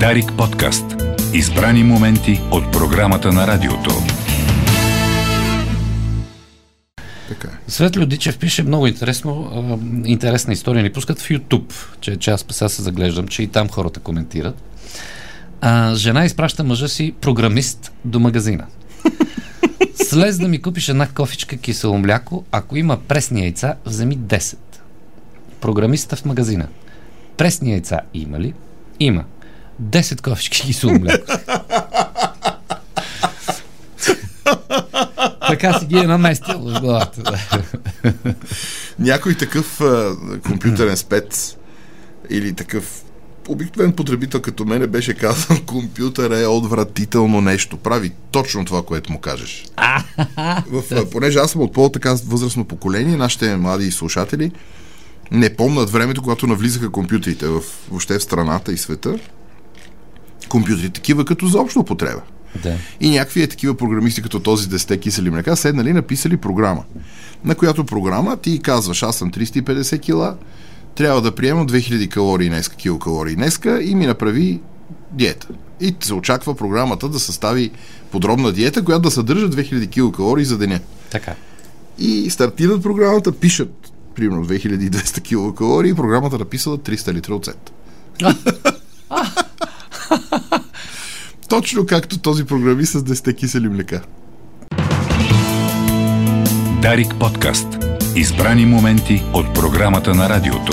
Дарик подкаст. Избрани моменти от програмата на радиото. Така. Светлио Дичев пише много интересно, а, интересна история. Ни пускат в YouTube, че, че аз сега се заглеждам, че и там хората коментират. А, жена изпраща мъжа си програмист до магазина. Слез да ми купиш една кофичка кисело мляко, ако има пресни яйца, вземи 10. Програмиста в магазина. Пресни яйца има ли? Има. 10 кофички кисело мляко. така си ги е наместил в главата. Някой такъв а, компютърен спец или такъв обикновен потребител като мене беше казал, компютър е отвратително нещо. Прави точно това, което му кажеш. в, понеже аз съм от по-така възрастно поколение, нашите млади слушатели не помнят времето, когато навлизаха компютрите в, въобще в страната и света. Компютри такива като за обща употреба. да. И някакви е такива програмисти, като този 10 кисели млека, седнали, написали програма. На която програма ти казваш, аз съм 350 кила, трябва да приемам 2000 калории днеска, килокалории днеска и ми направи диета. И се очаква програмата да състави подробна диета, която да съдържа 2000 килокалории за деня. Така. И стартират програмата, пишат примерно 2200 килокалории и програмата написала 300 литра оцет. Точно както този програмист с 10 кисели млека. Дарик подкаст. Избрани моменти от програмата на радиото.